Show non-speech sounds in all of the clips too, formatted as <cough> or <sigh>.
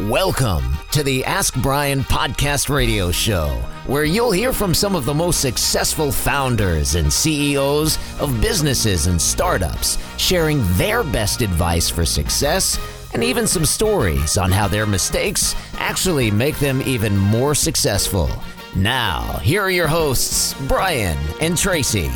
Welcome to the Ask Brien podcast radio show, where you'll hear from some of the most successful founders and CEOs of businesses and startups, sharing their best advice for success and even some stories on how their mistakes actually make them even more successful. Now, here are your hosts, Brien and Traci.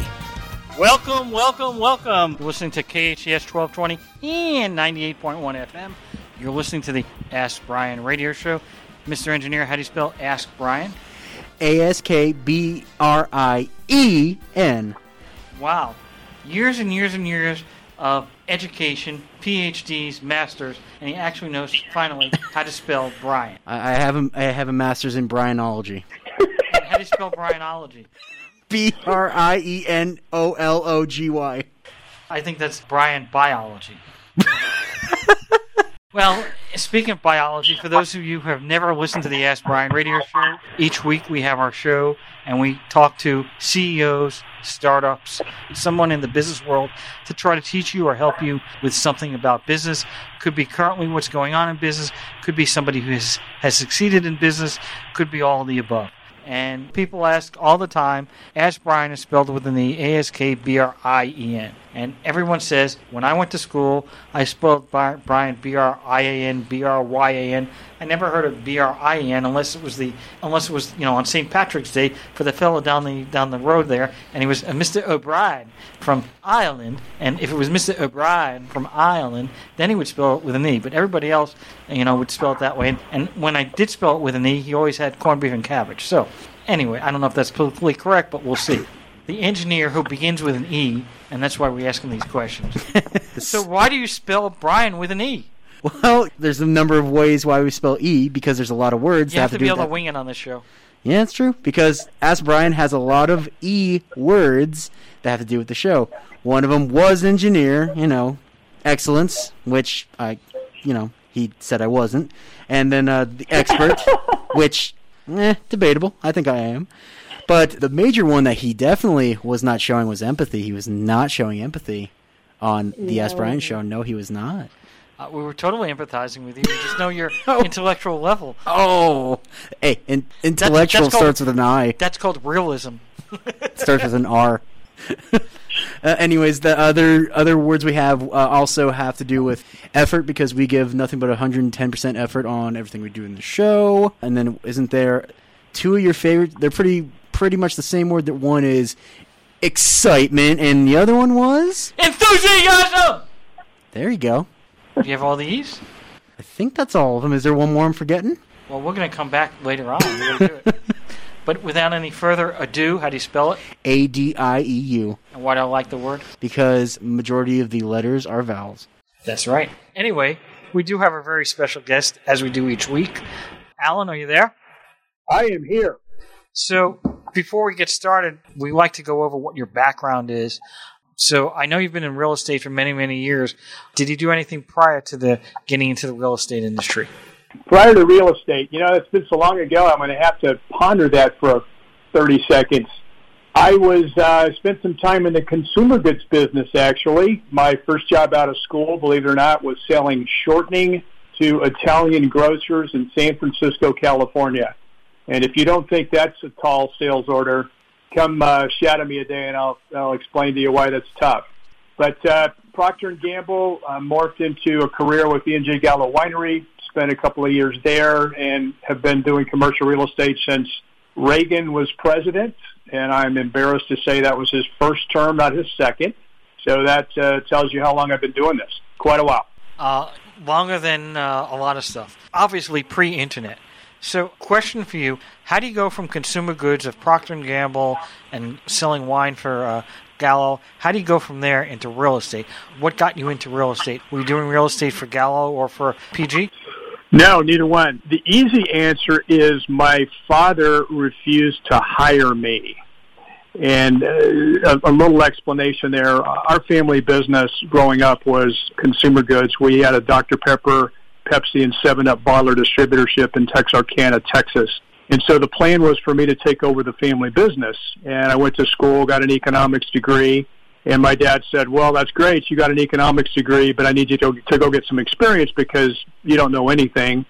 Welcome, welcome, welcome. You're listening to KHES 1220 and 98.1 FM. You're listening to the Ask Brien radio show. Mr. Engineer, how do you spell Ask Brien? A S K B R I E N. Wow. Years and years and years of education, PhDs, masters, and he actually knows finally how to spell Brien. I I have a I have a master's in Brienology. How do you spell Brienology? B R I E N O L O G Y. I think that's Brian Biology. <laughs> well, speaking of biology, for those of you who have never listened to the Ask Brien radio show, each week we have our show and we talk to CEOs, startups, someone in the business world to try to teach you or help you with something about business. Could be currently what's going on in business, could be somebody who has, has succeeded in business, could be all the above. And people ask all the time, Ask Brien is spelled with an E, A S K B R I E N. And everyone says, when I went to school, I spelled Brian B R I A N, B R Y A N. I never heard of B R I A N unless it was the unless it was you know on St. Patrick's Day for the fellow down the down the road there, and he was a Mr. O'Brien from Ireland. And if it was Mr. O'Brien from Ireland, then he would spell it with an E. But everybody else, you know, would spell it that way. And, and when I did spell it with an E, he always had corned beef and cabbage. So anyway, I don't know if that's politically correct, but we'll see. The engineer who begins with an E, and that's why we ask him these questions. <laughs> so why do you spell Brien with an E? Well, there's a number of ways why we spell E because there's a lot of words You that have to to be able to wing it on this show. Yeah, it's true because Ask Brien has a lot of E words that have to do with the show. One of them was engineer, you know, excellence, which I, you know, he said I wasn't, and then uh, the expert, <laughs> which, eh, debatable. I think I am. But the major one that he definitely was not showing was empathy. He was not showing empathy on the Ask Brien show. No, he was not. Uh, we were totally empathizing with you. We just know your <laughs> Oh. intellectual level. Oh, hey, in, intellectual that's called- starts with an I. That's called realism. <laughs> starts with an R. <laughs> uh, anyways, the other other words we have uh, also have to do with effort because we give nothing but 110% effort on everything we do in the show. And then isn't there two of your favorite? They're pretty pretty much the same word. That one is excitement, and the other one was Enthusiasm! there you go. Do you have all these? I think that's all of them. Is there one more I'm forgetting? Well, we're going to come back later on. We're gonna do it. <laughs> But without any further ado, how do you spell it? A D I E U And why do I like the word? because majority of the letters are vowels. That's right. Anyway, we do have a very special guest, as we do each week. Allen, are you there? I am here. So, before we get started, we like to go over what your background is. So, I know you've been in real estate for many, many years. Did you do anything prior to the getting into the real estate industry? Prior to real estate, you know, it's been so long ago. I'm going to have to ponder that for 30 seconds. I was uh, spent some time in the consumer goods business. Actually, my first job out of school, believe it or not, was selling shortening to Italian grocers in San Francisco, California. And if you don't think that's a tall sales order, come uh, shadow me a day, and I'll I'll explain to you why that's tough. But uh, Procter and Gamble uh, morphed into a career with E and J Gallo Winery. Spent a couple of years there, and have been doing commercial real estate since Reagan was president. And I'm embarrassed to say that was his first term, not his second. So that uh, tells you how long I've been doing this. Quite a while. Uh, longer than uh, a lot of stuff. Obviously, pre-internet. So, question for you: How do you go from consumer goods of Procter and Gamble and selling wine for uh, Gallo? How do you go from there into real estate? What got you into real estate? Were you doing real estate for Gallo or for PG? No, neither one. The easy answer is my father refused to hire me. And uh, a, a little explanation there. Our family business growing up was consumer goods. We had a Dr. Pepper, Pepsi, and 7 Up bottler distributorship in Texarkana, Texas. And so the plan was for me to take over the family business. And I went to school, got an economics degree. And my dad said, "Well, that's great. You got an economics degree, but I need you to, to go get some experience because you don't know anything."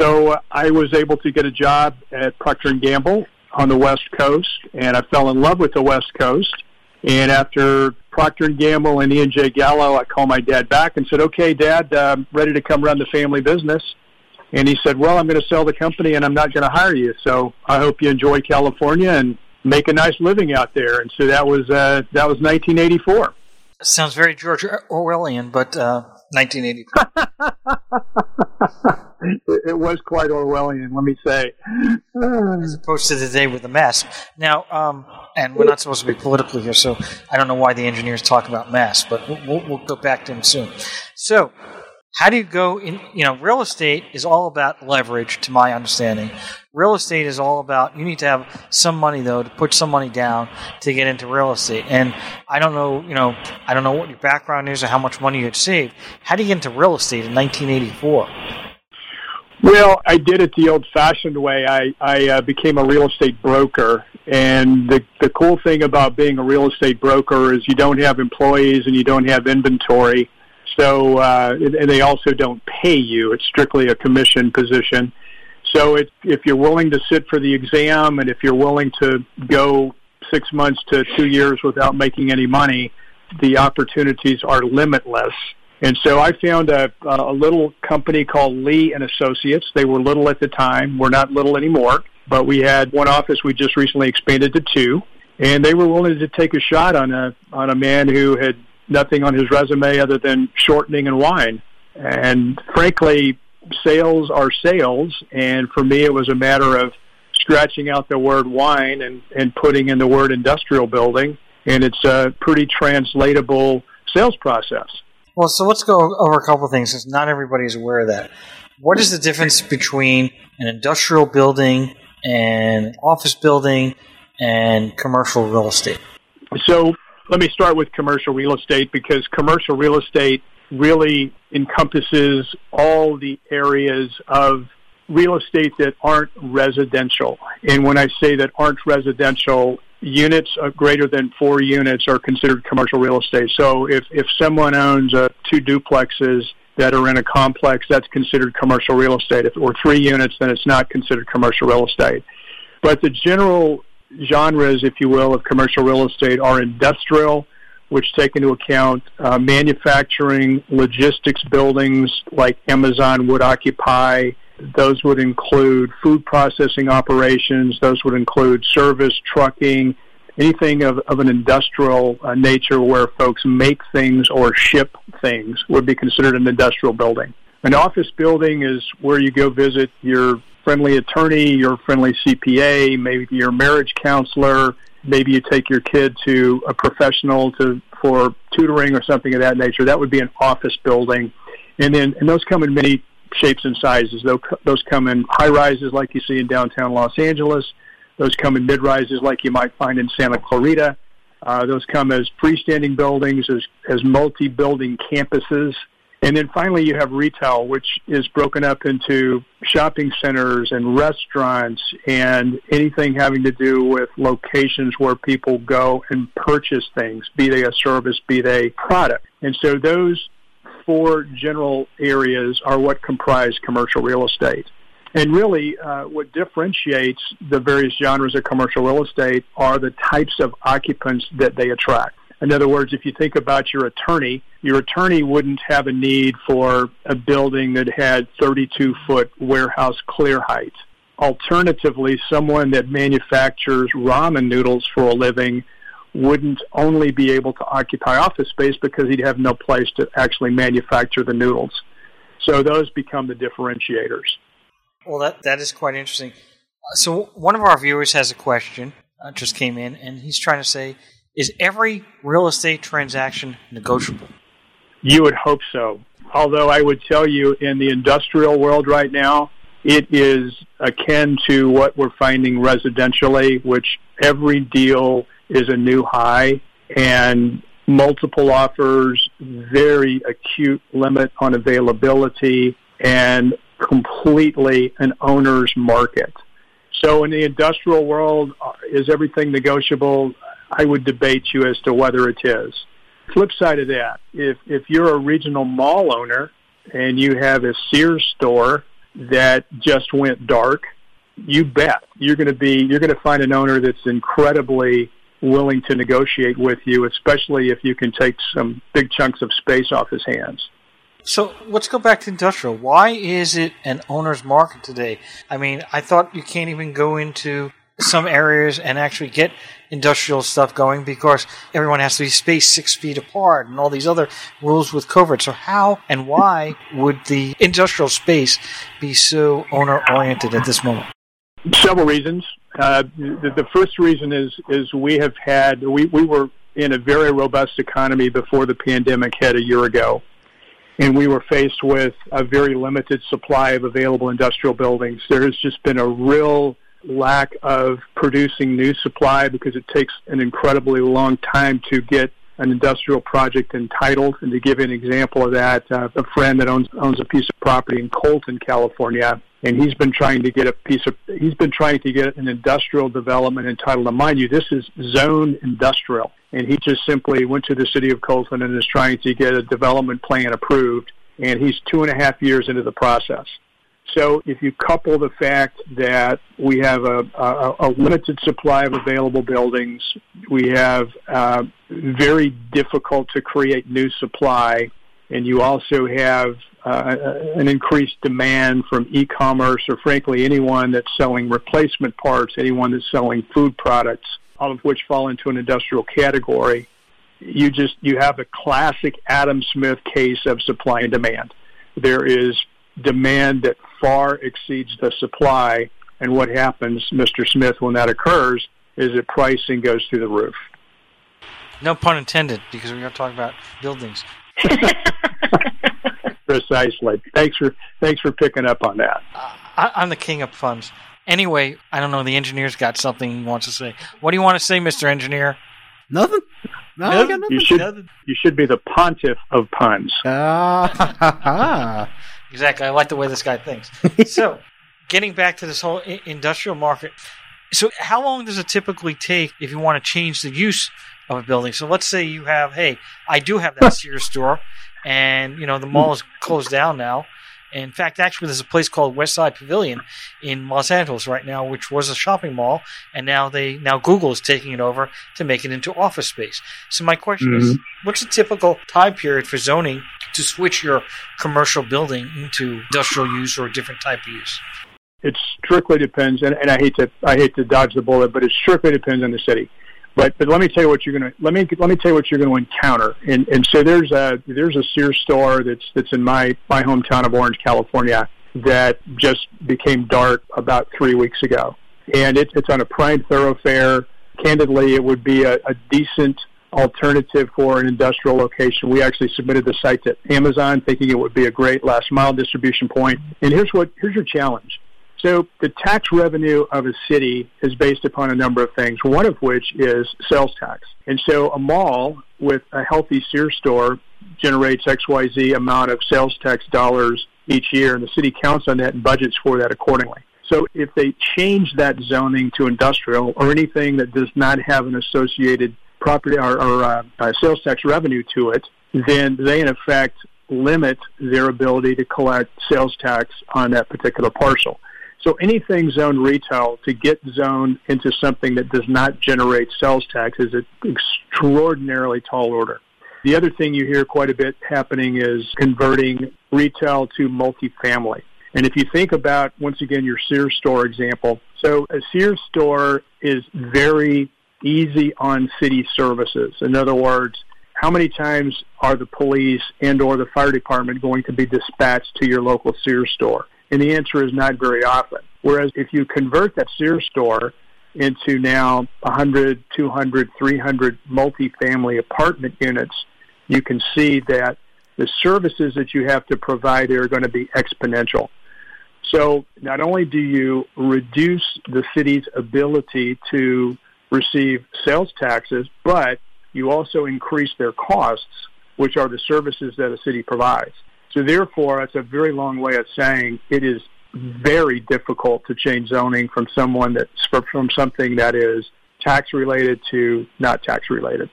So I was able to get a job at Procter and Gamble on the West Coast, and I fell in love with the West Coast. And after Procter and Gamble and E and J Gallo, I called my dad back and said, "Okay, Dad, I'm ready to come run the family business." And he said, "Well, I'm going to sell the company, and I'm not going to hire you. So I hope you enjoy California and make a nice living out there." And so that was uh, that was 1984. Sounds very George Orwellian, but uh, 1984. <laughs> it was quite Orwellian, let me say. As opposed to the day with the mask. Now, um, and we're not supposed to be political here, so I don't know why the engineers talk about mass, but we'll, we'll go back to him soon. So, how do you go in you know real estate is all about leverage to my understanding. Real estate is all about you need to have some money though to put some money down to get into real estate. And i don't know you know i don't know what your background is or how much money you had saved. How do you get into real estate in 1984 well i did it the old fashioned way i i uh, became a real estate broker and the the cool thing about being a real estate broker is you don't have employees and you don't have inventory so, uh, and they also don't pay you. It's strictly a commission position. So, it, if you're willing to sit for the exam and if you're willing to go six months to two years without making any money, the opportunities are limitless. And so I found a, uh, a little company called Lee and Associates. They were little at the time. We're not little anymore, but we had one office. We just recently expanded to two, and they were willing to take a shot on a on a man who had nothing on his resume other than shortening and wine. And frankly, sales are sales. And for me, it was a matter of scratching out the word wine and, and putting in the word industrial building. And it's a pretty translatable sales process. Well, so let's go over a couple things since not everybody is aware of that. What is the difference between an industrial building and office building and commercial real estate? So let me start with commercial real estate because commercial real estate really encompasses all the areas of real estate that aren't residential. And when I say that aren't residential, units greater than four units are considered commercial real estate. So if, if someone owns uh, two duplexes that are in a complex, that's considered commercial real estate. If or three units, then it's not considered commercial real estate. But the general genres, if you will, of commercial real estate are industrial, which take into account uh, manufacturing, logistics buildings like Amazon would occupy. Those would include food processing operations. Those would include service, trucking, anything of, of an industrial uh, nature where folks make things or ship things would be considered an industrial building. An office building is where you go visit your friendly attorney, your friendly CPA, maybe your marriage counselor, maybe you take your kid to a professional to for tutoring or something of that nature. That would be an office building, and then and those come in many shapes and sizes. Those come in high rises like you see in downtown Los Angeles. Those come in mid rises like you might find in Santa Clarita. Uh, those come as freestanding buildings, as as multi building campuses. And then finally, you have retail, which is broken up into shopping centers and restaurants and anything having to do with locations where people go and purchase things, be they a service, be they product. And so those four general areas are what comprise commercial real estate. And really, uh, what differentiates the various genres of commercial real estate are the types of occupants that they attract. In other words, if you think about your attorney, your attorney wouldn't have a need for a building that had 32 foot warehouse clear height. Alternatively, someone that manufactures ramen noodles for a living wouldn't only be able to occupy office space because he'd have no place to actually manufacture the noodles. So those become the differentiators. Well, that that is quite interesting. So one of our viewers has a question. Uh, just came in, and he's trying to say is every real estate transaction negotiable? You would hope so. Although I would tell you in the industrial world right now, it is akin to what we're finding residentially, which every deal is a new high and multiple offers, very acute limit on availability, and completely an owner's market. So in the industrial world, uh, is everything negotiable? I would debate you as to whether it is. Flip side of that, if if you're a regional mall owner and you have a Sears store that just went dark, you bet you're going to be you're going to find an owner that's incredibly willing to negotiate with you, especially if you can take some big chunks of space off his hands. So let's go back to industrial. Why is it an owner's market today? I mean, I thought you can't even go into some areas and actually get industrial stuff going because everyone has to be spaced six feet apart and all these other rules with COVID. So how and why would the industrial space be so owner oriented at this moment? Several reasons. Uh, the, the, first reason is is we have had we, we were in a very robust economy before the pandemic hit a year ago, and we were faced with a very limited supply of available industrial buildings. There has just been a real lack of producing new supply because it takes an incredibly long time to get an industrial project entitled. And to give you an example of that, uh, a friend that owns owns a piece of property in Colton, California, and he's been trying to get a piece of he's been trying to get an industrial development entitled. Now, mind you, this is zone industrial, and he just simply went to the city of Colton and is trying to get a development plan approved. And he's two and a half years into the process. So if you couple the fact that we have a, a, a limited supply of available buildings, we have uh, very difficult to create new supply, and you also have uh, an increased demand from e-commerce or frankly anyone that's selling replacement parts, anyone that's selling food products, all of which fall into an industrial category. You just you have a classic Adam Smith case of supply and demand. There is demand that far exceeds the supply. And what happens, Mr. Smith, when that occurs, is that pricing goes through the roof. No pun intended, because we are talking about buildings. <laughs> <laughs> Precisely. Thanks for thanks for picking up on that. Uh, I, am the king of puns. Anyway, I don't know. The engineer's got something he wants to say. What do you want to say, Mister Engineer? Nothing. No, nothing. nothing. You should nothing. you should be the pontiff of puns. Ah, <laughs> Exactly. I like the way this guy thinks. <laughs> so, getting back to this whole I- industrial market. So, how long does it typically take if you want to change the use of a building? So, let's say you have, hey, I do have that <laughs> Sears store, and you know the mall is closed down now. In fact, actually, there's a place called Westside Pavilion in Los Angeles right now, which was a shopping mall, and now they now Google is taking it over to make it into office space. So my question mm-hmm. is, what's a typical time period for zoning to switch your commercial building into industrial use or a different type of use? It strictly depends, and, and I hate to I hate to dodge the bullet, but it strictly depends on the city. But but let me tell you what you're gonna let me let me tell you what you're gonna encounter. And and so there's a there's a Sears store that's that's in my my hometown of Orange, California, that just became dark about three weeks ago, and it's it's on a prime thoroughfare. Candidly, it would be a, a decent alternative for an industrial location. We actually submitted the site to Amazon, thinking it would be a great last mile distribution point. And here's what here's your challenge. So the tax revenue of a city is based upon a number of things, one of which is sales tax. And so a mall with a healthy Sears store generates XYZ amount of sales tax dollars each year, and the city counts on that and budgets for that accordingly. So if they change that zoning to industrial or anything that does not have an associated property or, or uh, uh, sales tax revenue to it, then they in effect limit their ability to collect sales tax on that particular parcel. So anything zoned retail to get zoned into something that does not generate sales tax is an extraordinarily tall order. The other thing you hear quite a bit happening is converting retail to multifamily. And if you think about, once again, your Sears store example, so a Sears store is very easy on city services. In other words, how many times are the police and or the fire department going to be dispatched to your local Sears store? And the answer is not very often. Whereas if you convert that Sears store into now 100, 200, 300 multifamily apartment units, you can see that the services that you have to provide are going to be exponential. So not only do you reduce the city's ability to receive sales taxes, but you also increase their costs, which are the services that a city provides. So therefore, that's a very long way of saying it is very difficult to change zoning from someone that's from something that is tax related to not tax related.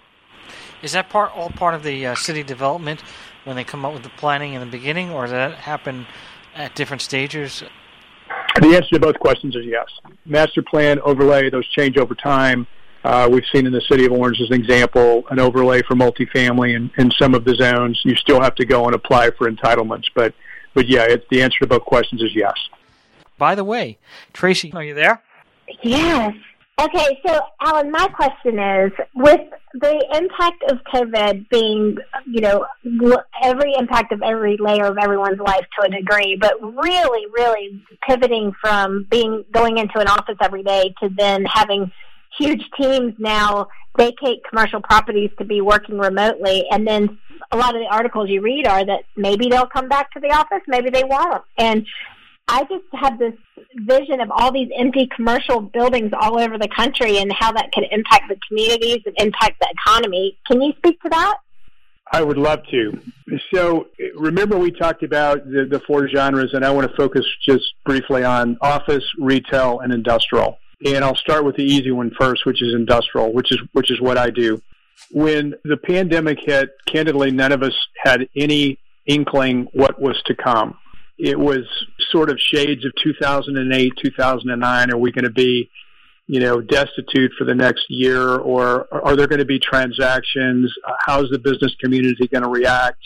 Is that part all part of the uh, city development when they come up with the planning in the beginning, or does that happen at different stages? The answer to both questions is yes. Master plan overlay; those change over time. Uh, we've seen in the city of Orange, as an example, an overlay for multifamily in, in some of the zones. You still have to go and apply for entitlements, but but yeah, it's the answer to both questions is yes. By the way, Traci, are you there? Yes. Okay, so Allen, my question is with the impact of COVID being, you know, every impact of every layer of everyone's life to a degree, but really, really pivoting from being going into an office every day to then having huge teams now vacate commercial properties to be working remotely, and then a lot of the articles you read are that maybe they'll come back to the office, maybe they won't, and I just have this vision of all these empty commercial buildings all over the country and how that could impact the communities and impact the economy. Can you speak to that? I would love to. So, remember we talked about the, the four genres, and I want to focus just briefly on office, retail, and industrial. And I'll start with the easy one first, which is industrial, which is which is what I do. When the pandemic hit, candidly, none of us had any inkling what was to come it was sort of shades of 2008, 2009. Are we going to be, you know, destitute for the next year, or are there going to be transactions? How's the business community going to react?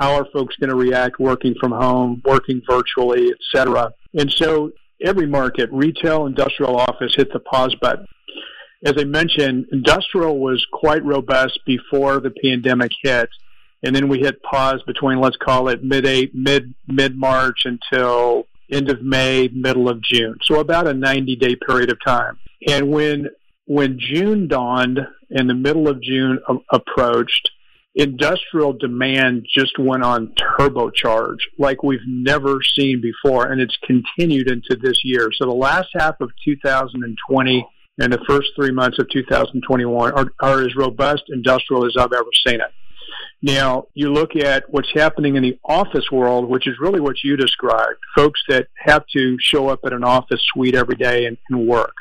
How are folks going to react working from home, working virtually, et cetera? And so every market, retail, industrial, office, hit the pause button. As I mentioned, industrial was quite robust before the pandemic hit and then we hit pause between let's call it mid mid mid March until end of May, middle of June. So about a 90 day period of time. And when when June dawned and the middle of June a- approached, industrial demand just went on turbocharge like we've never seen before, and it's continued into this year. So the last half of 2020 and the first three months of 2021 are, are as robust industrial as I've ever seen it. Now, you look at what's happening in the office world, which is really what you described folks that have to show up at an office suite every day and, and work.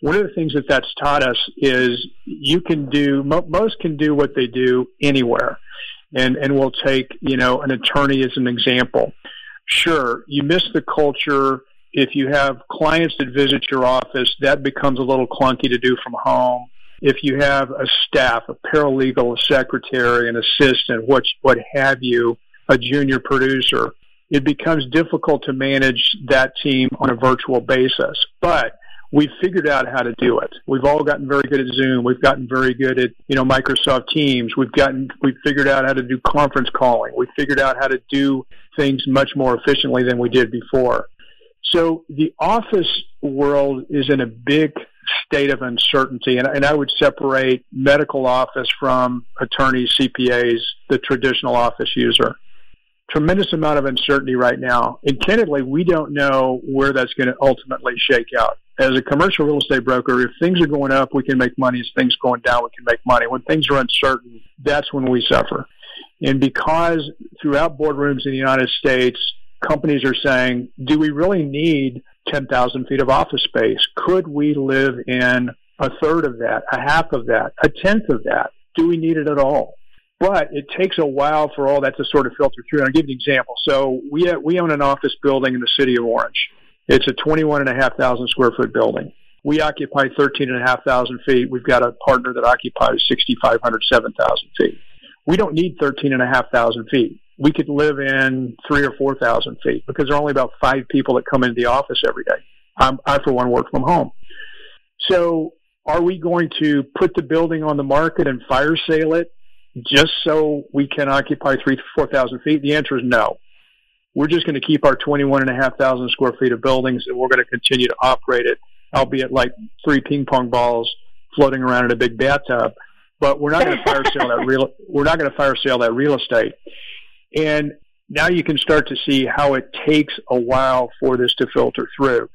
One of the things that that's taught us is you can do, most can do what they do anywhere. And, and we'll take, you know, an attorney as an example. Sure, you miss the culture. If you have clients that visit your office, that becomes a little clunky to do from home if you have a staff, a paralegal, a secretary, an assistant, what what have you, a junior producer, it becomes difficult to manage that team on a virtual basis. But we've figured out how to do it. We've all gotten very good at Zoom. We've gotten very good at, you know, Microsoft Teams. We've gotten, we've figured out how to do conference calling. We've figured out how to do things much more efficiently than we did before. So the office world is in a big state of uncertainty. And, and I would separate medical office from attorneys, CPAs, the traditional office user. Tremendous amount of uncertainty right now. And candidly, we don't know where that's going to ultimately shake out. As a commercial real estate broker, if things are going up, we can make money. As things are going down, we can make money. When things are uncertain, that's when we suffer. And because throughout boardrooms in the United States, companies are saying, do we really need 10,000 feet of office space. Could we live in a third of that, a half of that, a tenth of that? Do we need it at all? But it takes a while for all that to sort of filter through. And I'll give you an example. So we, we own an office building in the city of Orange. It's a 21,500 square foot building. We occupy 13,500 feet. We've got a partner that occupies 6,500, 7,000 feet. We don't need 13,500 feet we could live in three or four thousand feet because there are only about five people that come into the office every day. I'm, I, for one, work from home. So, are we going to put the building on the market and fire sale it just so we can occupy three to four thousand feet? The answer is no. We're just going to keep our twenty-one and a half thousand square feet of buildings, and we're going to continue to operate it, albeit like three ping pong balls floating around in a big bathtub. But we're not going to fire sale that real. <laughs> We're not going to fire sale that real estate. And now you can start to see how it takes a while for this to filter through.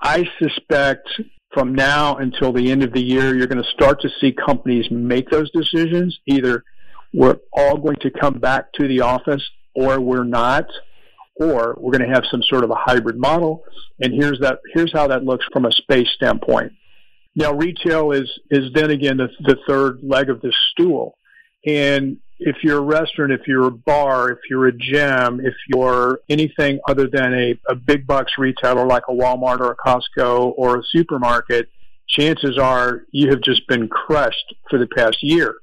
I suspect from now until the end of the year, you're going to start to see companies make those decisions. Either we're all going to come back to the office or we're not, or we're going to have some sort of a hybrid model. And here's that, here's how that looks from a space standpoint. Now, retail is, is then again the, the third leg of this stool. And if you're a restaurant, if you're a bar, if you're a gym, if you're anything other than a, a big box retailer like a Walmart or a Costco or a supermarket, chances are you have just been crushed for the past year.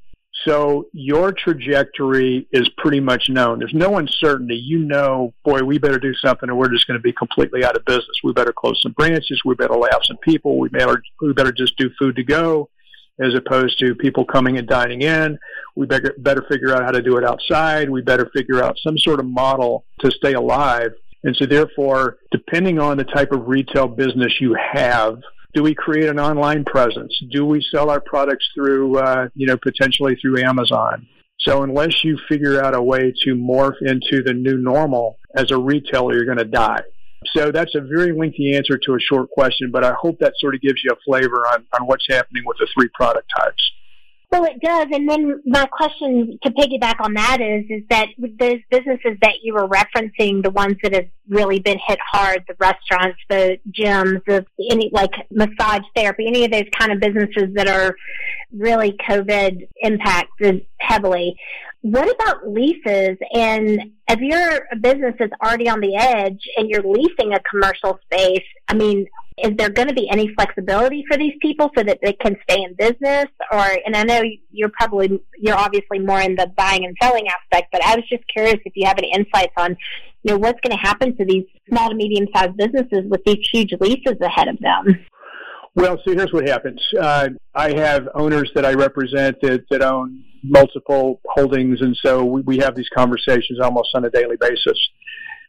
So your trajectory is pretty much known. There's no uncertainty. You know, boy, we better do something or we're just going to be completely out of business. We better close some branches. We better lay off some people. We better, we better just do food to go as opposed to people coming and dining in. We better, better figure out how to do it outside. We better figure out some sort of model to stay alive. And so therefore, depending on the type of retail business you have, do we create an online presence? Do we sell our products through, uh, you know, potentially through Amazon? So unless you figure out a way to morph into the new normal as a retailer, you're going to die. So that's a very lengthy answer to a short question, but I hope that sort of gives you a flavor on, on what's happening with the three product types. Well, it does. And then my question to piggyback on that is, is that those businesses that you were referencing, the ones that have really been hit hard, the restaurants, the gyms, the any like massage therapy, any of those kind of businesses that are really COVID impacted heavily. What about leases? And if you're business is already on the edge and you're leasing a commercial space, I mean, is there going to be any flexibility for these people so that they can stay in business? Or, and I know you're probably, you're obviously more in the buying and selling aspect, but I was just curious if you have any insights on, you know, what's going to happen to these small to medium sized businesses with these huge leases ahead of them? Well, so here's what happens. Uh, I have owners that I represent that, that own multiple holdings, and so we, we have these conversations almost on a daily basis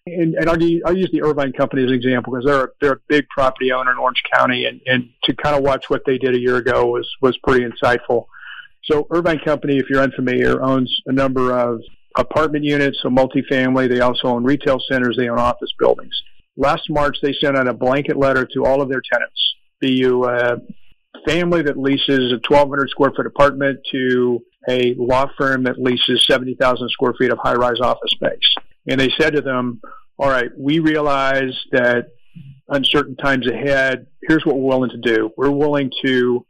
and, and I'll, I'll, use the Irvine Company as an example because they're a, they're a big property owner in Orange County, and, and to kind of watch what they did a year ago was was pretty insightful. So Irvine Company, if you're unfamiliar, owns a number of apartment units, so multifamily. They also own retail centers. They own office buildings. Last March, they sent out a blanket letter to all of their tenants. Be you uh, a family that leases a 1,200 square foot apartment to a law firm that leases 70,000 square feet of high rise office space and they said to them, all right, we realize that uncertain times ahead, here's what we're willing to do. We're willing to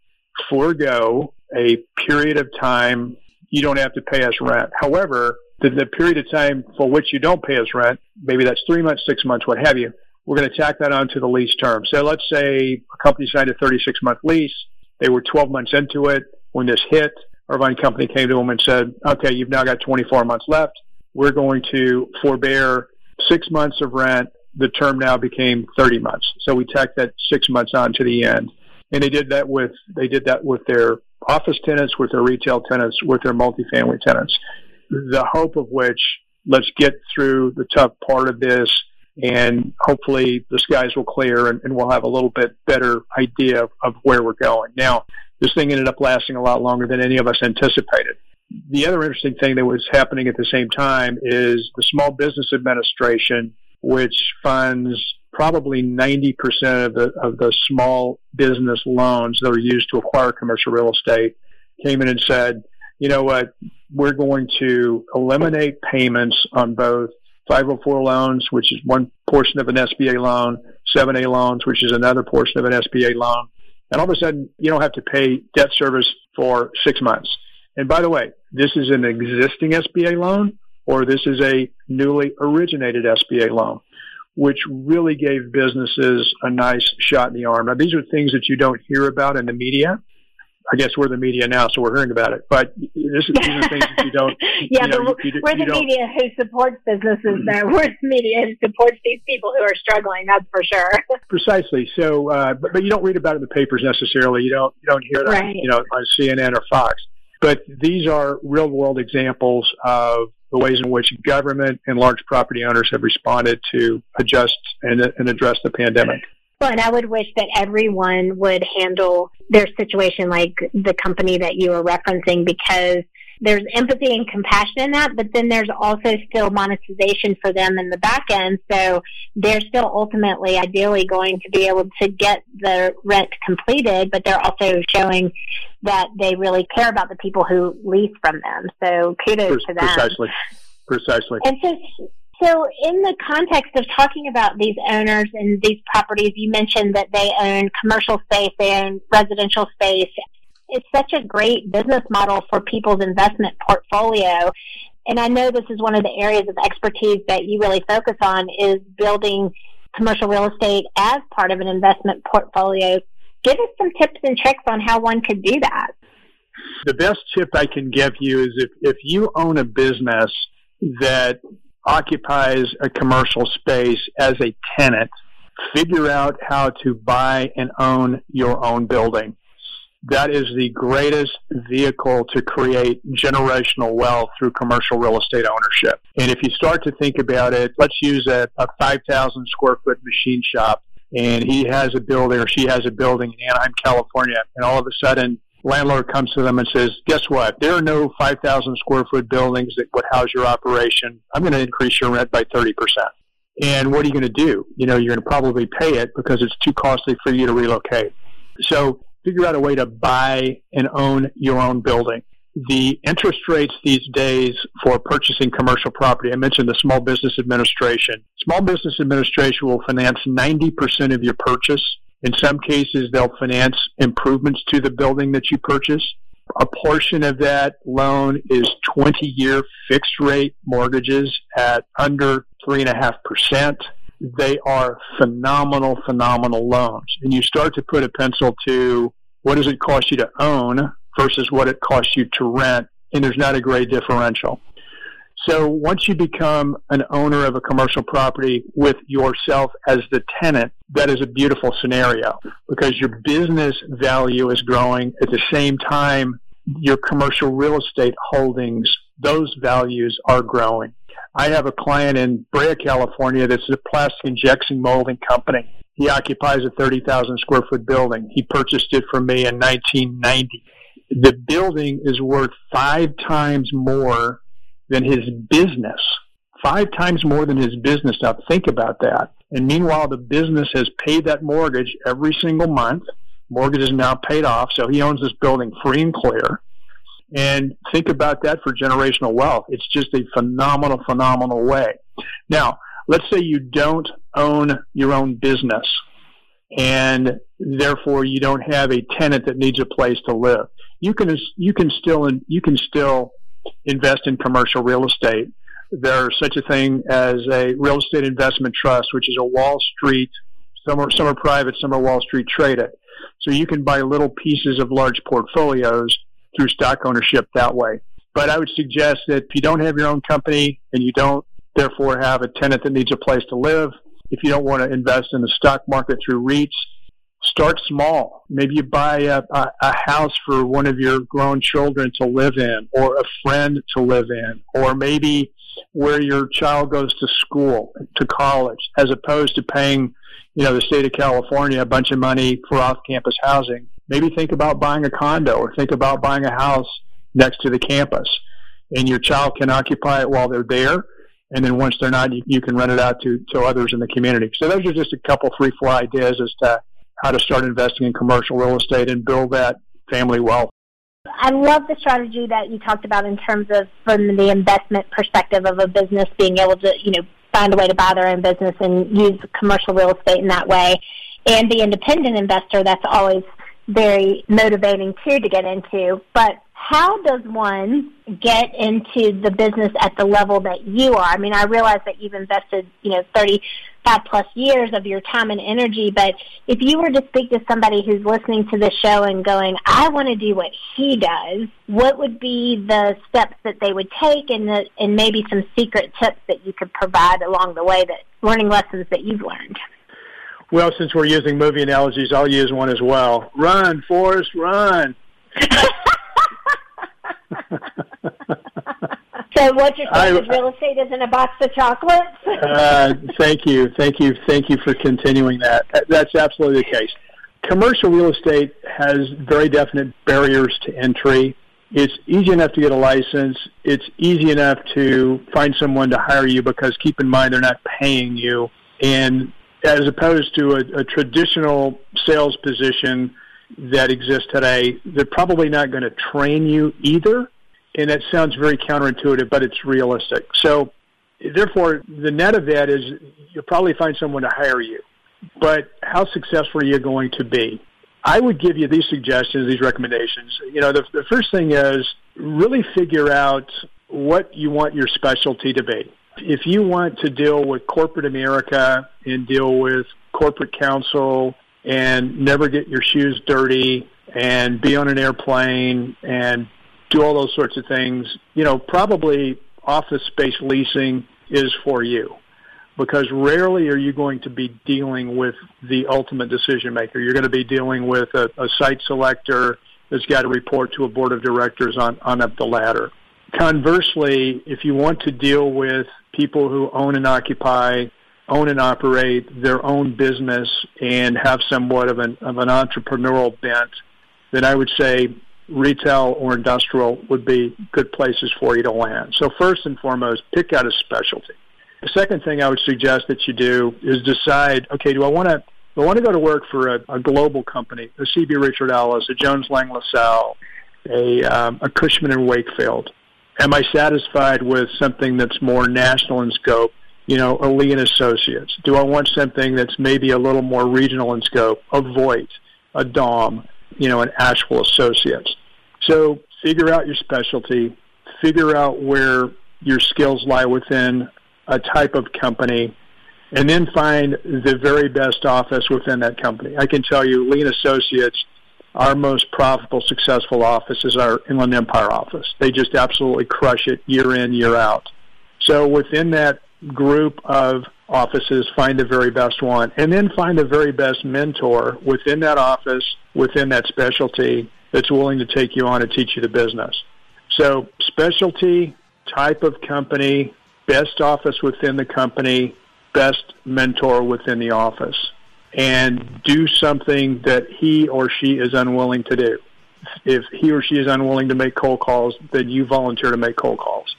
forego a period of time you don't have to pay us rent. However, the, the period of time for which you don't pay us rent, maybe that's three months, six months, what have you, we're going to tack that onto the lease term. So let's say a company signed a 36 month lease. They were 12 months into it when this hit. Irvine Company came to them and said, okay, you've now got 24 months left we're going to forbear six months of rent. The term now became 30 months. So we tacked that six months on to the end. And they did that with, they did that with their office tenants, with their retail tenants, with their multifamily tenants. The hope of which, let's get through the tough part of this and hopefully the skies will clear and, and we'll have a little bit better idea of, of where we're going. Now, this thing ended up lasting a lot longer than any of us anticipated the other interesting thing that was happening at the same time is the Small Business Administration, which funds probably 90% of the, of the small business loans that are used to acquire commercial real estate, came in and said, you know what, we're going to eliminate payments on both 504 loans, which is one portion of an SBA loan, 7A loans, which is another portion of an SBA loan. And all of a sudden, you don't have to pay debt service for six months. And by the way, this is an existing SBA loan or this is a newly originated SBA loan, which really gave businesses a nice shot in the arm. Now, these are things that you don't hear about in the media. I guess we're the media now, so we're hearing about it. But this, these are things that you don't. <laughs> yeah, you know, but you, you, we're the media who supports businesses. Though we're the media who supports these people who are struggling. That's for sure. <laughs> Precisely. So, uh, but but you don't read about it in the papers necessarily. You don't you don't hear it, right. on, you know, on CNN or Fox. But these are real world examples of the ways in which government and large property owners have responded to adjust and, and address the pandemic. Well, and I would wish that everyone would handle their situation like the company that you were referencing because there's empathy and compassion in that, but then there's also still monetization for them in the back end. So they're still ultimately, ideally, going to be able to get the rent completed, but they're also showing that they really care about the people who lease from them. So kudos to them. Precisely. Precisely. And so, so in the context of talking about these owners and these properties, you mentioned that they own commercial space, they own residential space, it's such a great business model for people's investment portfolio. And I know this is one of the areas of expertise that you really focus on is building commercial real estate as part of an investment portfolio. Give us some tips and tricks on how one could do that. The best tip I can give you is if, if you own a business that occupies a commercial space as a tenant, figure out how to buy and own your own building. That is the greatest vehicle to create generational wealth through commercial real estate ownership. And if you start to think about it, let's use a, a 5,000 square foot machine shop and he has a building or she has a building in Anaheim, California, and all of a sudden landlord comes to them and says, guess what? There are no 5,000 square foot buildings that would house your operation. I'm going to increase your rent by 30%. And what are you going to do? You know, you're going to probably pay it because it's too costly for you to relocate. So figure out a way to buy and own your own building. The interest rates these days for purchasing commercial property, I mentioned the Small Business Administration. Small Business Administration will finance 90% of your purchase. In some cases, they'll finance improvements to the building that you purchase. A portion of that loan is 20 year fixed rate mortgages at under 3.5%. They are phenomenal, phenomenal loans. And you start to put a pencil to what does it cost you to own versus what it costs you to rent, and there's not a great differential. So once you become an owner of a commercial property with yourself as the tenant, that is a beautiful scenario because your business value is growing at the same time your commercial real estate holdings, those values are growing. I have a client in Brea, California that's a plastic injection molding company. He occupies a 30,000 square foot building. He purchased it from me in 1990. The building is worth five times more than his business. Five times more than his business. Now think about that. And meanwhile, the business has paid that mortgage every single month. Mortgage is now paid off, so he owns this building free and clear. And think about that for generational wealth. It's just a phenomenal, phenomenal way. Now, let's say you don't own your own business and therefore you don't have a tenant that needs a place to live. You can, you can still, you can still invest in commercial real estate. There's such a thing as a real estate investment trust, which is a Wall Street, some are, some are private, some are Wall Street traded. So you can buy little pieces of large portfolios through stock ownership that way. But I would suggest that if you don't have your own company and you don't therefore have a tenant that needs a place to live, if you don't want to invest in the stock market through REITs, start small. Maybe you buy a, a, a, house for one of your grown children to live in, or a friend to live in, or maybe where your child goes to school, to college, as opposed to paying, you know, the state of California a bunch of money for off-campus housing. Maybe think about buying a condo, or think about buying a house next to the campus, and your child can occupy it while they're there and then once they're not, you, you, can rent it out to, to others in the community. So those are just a couple three, four ideas as to how to start investing in commercial real estate and build that family wealth. I love the strategy that you talked about in terms of from the investment perspective of a business being able to, you know, find a way to buy their own business and use commercial real estate in that way. And the independent investor, that's always very motivating too to get into. But how does one get into the business at the level that you are? I mean, I realize that you've invested, you know, 35 plus years of your time and energy, but if you were to speak to somebody who's listening to the show and going, I want to do what he does, what would be the steps that they would take and, the, and maybe some secret tips that you could provide along the way that learning lessons that you've learned? Well, since we're using movie analogies, I'll use one as well. Run, Forrest, run. <laughs> so what you're saying I, is real estate isn't a box of chocolates? uh, thank you, thank you, thank you for continuing that. That's absolutely the case. Commercial real estate has very definite barriers to entry. It's easy enough to get a license. It's easy enough to find someone to hire you because keep in mind they're not paying you. And as opposed to a, a traditional sales position that exists today, they're probably not going to train you either. And that sounds very counterintuitive, but it's realistic. So, therefore, the net of that is you'll probably find someone to hire you. But how successful are you going to be? I would give you these suggestions, these recommendations. You know, the, the first thing is really figure out what you want your specialty to be. If you want to deal with corporate America and deal with corporate counsel and never get your shoes dirty and be on an airplane and do all those sorts of things, you know, probably office space leasing is for you because rarely are you going to be dealing with the ultimate decision maker. You're going to be dealing with a, a site selector that's got to report to a board of directors on, on up the ladder. Conversely, if you want to deal with people who own and occupy, own and operate their own business and have somewhat of an, of an entrepreneurial bent, then I would say retail or industrial would be good places for you to land. So first and foremost, pick out a specialty. The second thing I would suggest that you do is decide, okay, do I want to I want to go to work for a, a global company, a CB Richard Ellis, a Jones Lang LaSalle, a, um, a Cushman and Wakefield? Am I satisfied with something that's more national in scope? You know, a Lee and Associates. Do I want something that's maybe a little more regional in scope? A Voit, a Daum, you know, an Ashwill Associates. So figure out your specialty, figure out where your skills lie within a type of company, and then find the very best office within that company. I can tell you, Lee and Associates, our most profitable, successful office is our Inland Empire office. They just absolutely crush it year in, year out. So within that group of offices, find the very best one, and then find the very best mentor within that office, within that specialty, that's willing to take you on and teach you the business. So specialty, type of company, best office within the company, best mentor within the office, and do something that he or she is unwilling to do. If he or she is unwilling to make cold calls, then you volunteer to make cold calls.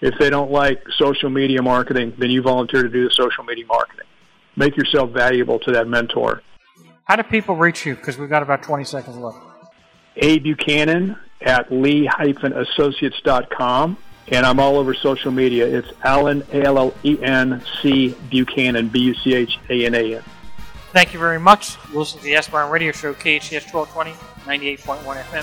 If they don't like social media marketing, then you volunteer to do the social media marketing. Make yourself valuable to that mentor. How do people reach you? Because we've got about 20 seconds left. A. Buchanan at lee-associates.com. And I'm all over social media. It's Allen, A-L-L-E-N-C Buchanan, B-U-C-H-A-N-A-N. Thank you very much. Listen to the Ask Brien Radio Show, KHTS 1220, 98.1 FM.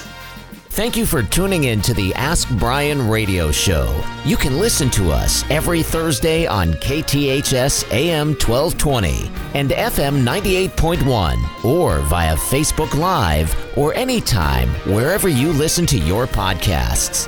Thank you for tuning in to the Ask Brien radio show. You can listen to us every Thursday on KHTS AM 1220 and FM 98.1 or via Facebook Live or anytime wherever you listen to your podcasts.